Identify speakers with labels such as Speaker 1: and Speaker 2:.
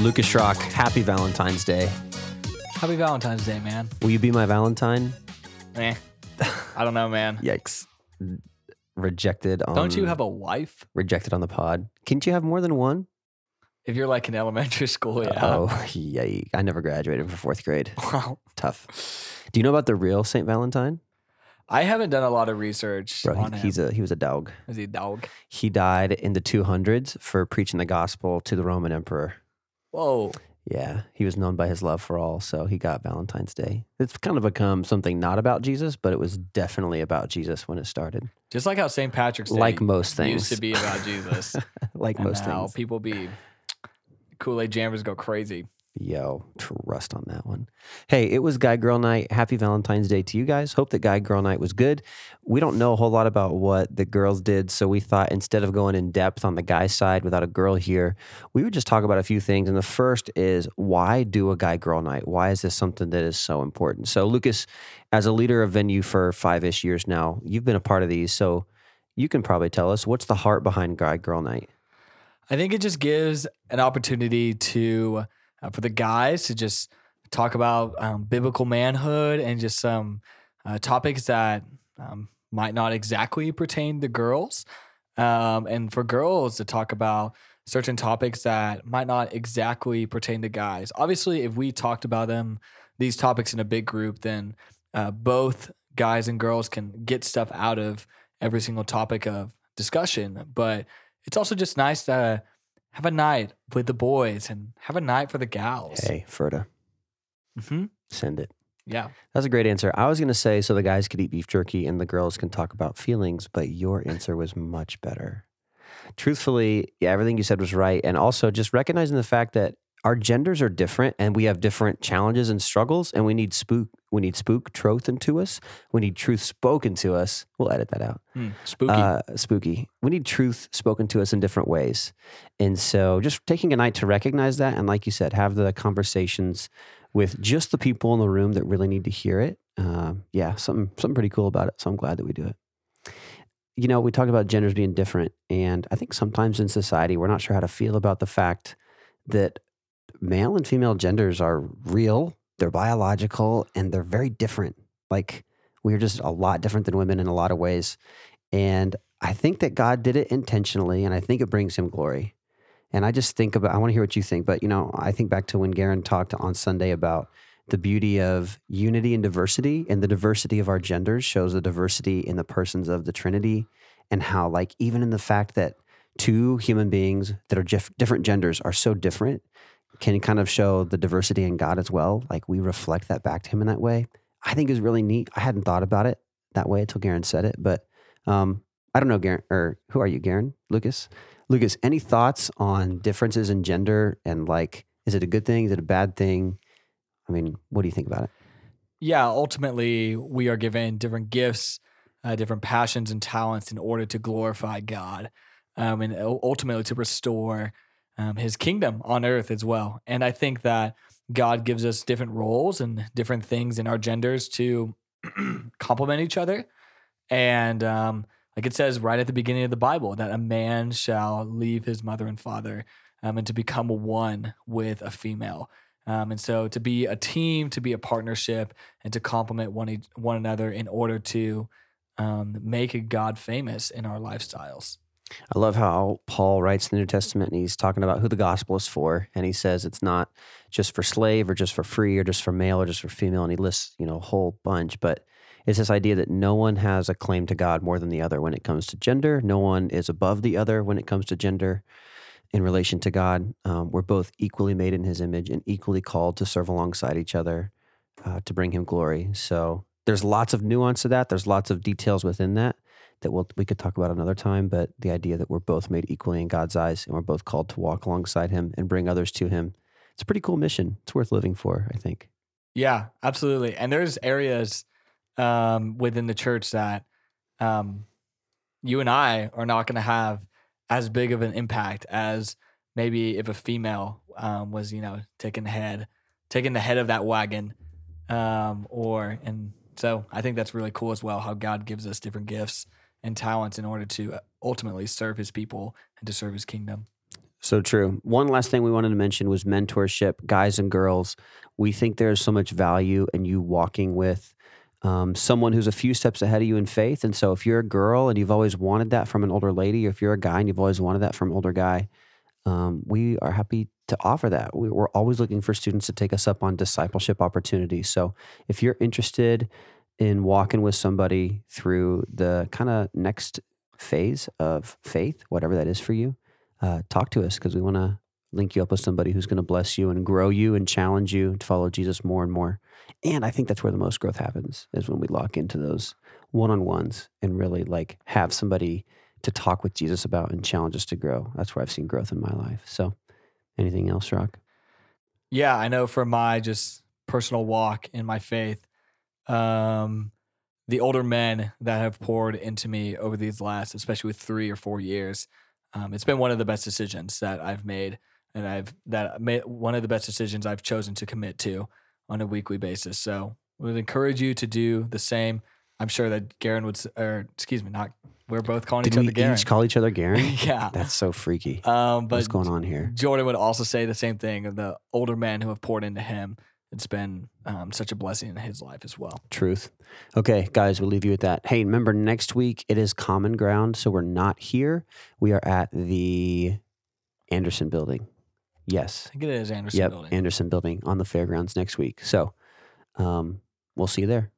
Speaker 1: Lucas Schrock, happy Valentine's Day.
Speaker 2: Happy Valentine's Day, man.
Speaker 1: Will you be my Valentine?
Speaker 2: Eh. I don't know, man.
Speaker 1: Yikes. Rejected on
Speaker 2: Don't you have a wife?
Speaker 1: rejected on the pod. Can't you have more than one?
Speaker 2: If you're like in elementary school, yeah.
Speaker 1: Oh, yikes. I never graduated from fourth grade.
Speaker 2: Wow.
Speaker 1: Tough. Do you know about the real Saint Valentine?
Speaker 2: I haven't done a lot of research
Speaker 1: Bro,
Speaker 2: on
Speaker 1: he- he's a he was a dog.
Speaker 2: Is he a dog?
Speaker 1: He died in the 200s for preaching the gospel to the Roman emperor.
Speaker 2: Whoa.
Speaker 1: Yeah, he was known by his love for all, so he got Valentine's Day. It's kind of become something not about Jesus, but it was definitely about Jesus when it started.
Speaker 2: Just like how St. Patrick's Day
Speaker 1: Like most things.
Speaker 2: used to be about Jesus.
Speaker 1: like most
Speaker 2: now
Speaker 1: things.
Speaker 2: people be Kool-Aid jammers go crazy.
Speaker 1: Yo, trust on that one. Hey, it was Guy Girl Night. Happy Valentine's Day to you guys. Hope that Guy Girl Night was good. We don't know a whole lot about what the girls did, so we thought instead of going in depth on the guy side without a girl here, we would just talk about a few things. And the first is why do a Guy Girl Night? Why is this something that is so important? So, Lucas, as a leader of venue for five ish years now, you've been a part of these, so you can probably tell us what's the heart behind Guy Girl Night.
Speaker 2: I think it just gives an opportunity to uh, for the guys to just talk about um, biblical manhood and just some uh, topics that um, might not exactly pertain to girls, um, and for girls to talk about certain topics that might not exactly pertain to guys. Obviously, if we talked about them, these topics in a big group, then uh, both guys and girls can get stuff out of every single topic of discussion. But it's also just nice to have a night with the boys and have a night for the gals.
Speaker 1: Hey, Ferda,
Speaker 2: hmm
Speaker 1: send it.
Speaker 2: Yeah.
Speaker 1: That's a great answer. I was going to say so the guys could eat beef jerky and the girls can talk about feelings, but your answer was much better. Truthfully, yeah, everything you said was right. And also just recognizing the fact that our genders are different and we have different challenges and struggles and we need spook we need spook truth into us. We need truth spoken to us. We'll edit that out.
Speaker 2: Mm, spooky.
Speaker 1: Uh, spooky. We need truth spoken to us in different ways. And so just taking a night to recognize that and like you said, have the conversations with just the people in the room that really need to hear it. Um, yeah, something something pretty cool about it. So I'm glad that we do it. You know, we talked about genders being different, and I think sometimes in society we're not sure how to feel about the fact that male and female genders are real, they're biological, and they're very different. Like we're just a lot different than women in a lot of ways. And I think that God did it intentionally, and I think it brings him glory. And I just think about, I want to hear what you think, but you know, I think back to when Garen talked on Sunday about the beauty of unity and diversity, and the diversity of our genders shows the diversity in the persons of the Trinity, and how, like, even in the fact that two human beings that are jif- different genders are so different can kind of show the diversity in God as well. Like, we reflect that back to Him in that way. I think is really neat. I hadn't thought about it that way until Garen said it, but um, I don't know, Garen, or who are you, Garen? Lucas? Lucas, any thoughts on differences in gender and like, is it a good thing? Is it a bad thing? I mean, what do you think about it?
Speaker 2: yeah, ultimately, we are given different gifts, uh, different passions and talents in order to glorify God um, and ultimately to restore um, his kingdom on earth as well. And I think that God gives us different roles and different things in our genders to complement each other. And um, like it says right at the beginning of the Bible, that a man shall leave his mother and father um, and to become one with a female. Um, and so to be a team, to be a partnership, and to complement one one another in order to um, make God famous in our lifestyles.
Speaker 1: I love how Paul writes in the New Testament and he's talking about who the gospel is for. And he says it's not just for slave or just for free or just for male or just for female. And he lists, you know, a whole bunch. But it's this idea that no one has a claim to God more than the other when it comes to gender. No one is above the other when it comes to gender in relation to God. Um, we're both equally made in his image and equally called to serve alongside each other uh, to bring him glory. So there's lots of nuance to that. There's lots of details within that that we'll, we could talk about another time. But the idea that we're both made equally in God's eyes and we're both called to walk alongside him and bring others to him. It's a pretty cool mission. It's worth living for, I think.
Speaker 2: Yeah, absolutely. And there's areas um, within the church that um, you and I are not going to have as big of an impact as maybe if a female um, was, you know, taking the head, taking the head of that wagon um, or and so I think that's really cool as well. How God gives us different gifts and talents in order to uh, ultimately serve His people and to serve His kingdom.
Speaker 1: So true. One last thing we wanted to mention was mentorship, guys and girls. We think there's so much value in you walking with um, someone who's a few steps ahead of you in faith. And so if you're a girl and you've always wanted that from an older lady, or if you're a guy and you've always wanted that from an older guy, um, we are happy to offer that. We, we're always looking for students to take us up on discipleship opportunities. So if you're interested in walking with somebody through the kind of next phase of faith, whatever that is for you, uh, talk to us because we want to link you up with somebody who's going to bless you and grow you and challenge you to follow Jesus more and more. And I think that's where the most growth happens is when we lock into those one on ones and really like have somebody to talk with Jesus about and challenge us to grow. That's where I've seen growth in my life. So, anything else, Rock?
Speaker 2: Yeah, I know from my just personal walk in my faith, um, the older men that have poured into me over these last, especially with three or four years, um, it's been one of the best decisions that I've made, and I've that made one of the best decisions I've chosen to commit to on a weekly basis. So, I would encourage you to do the same. I'm sure that Garen would, or excuse me, not we're both calling
Speaker 1: Did
Speaker 2: each other Garen.
Speaker 1: each call each other Garen?
Speaker 2: yeah.
Speaker 1: That's so freaky.
Speaker 2: Um, but
Speaker 1: What's going on here?
Speaker 2: Jordan would also say the same thing of the older men who have poured into him. It's been um, such a blessing in his life as well.
Speaker 1: Truth. Okay, guys, we'll leave you with that. Hey, remember next week it is Common Ground, so we're not here. We are at the Anderson Building. Yes.
Speaker 2: I think it is Anderson
Speaker 1: yep,
Speaker 2: Building.
Speaker 1: Anderson Building on the fairgrounds next week. So, um, we'll see you there.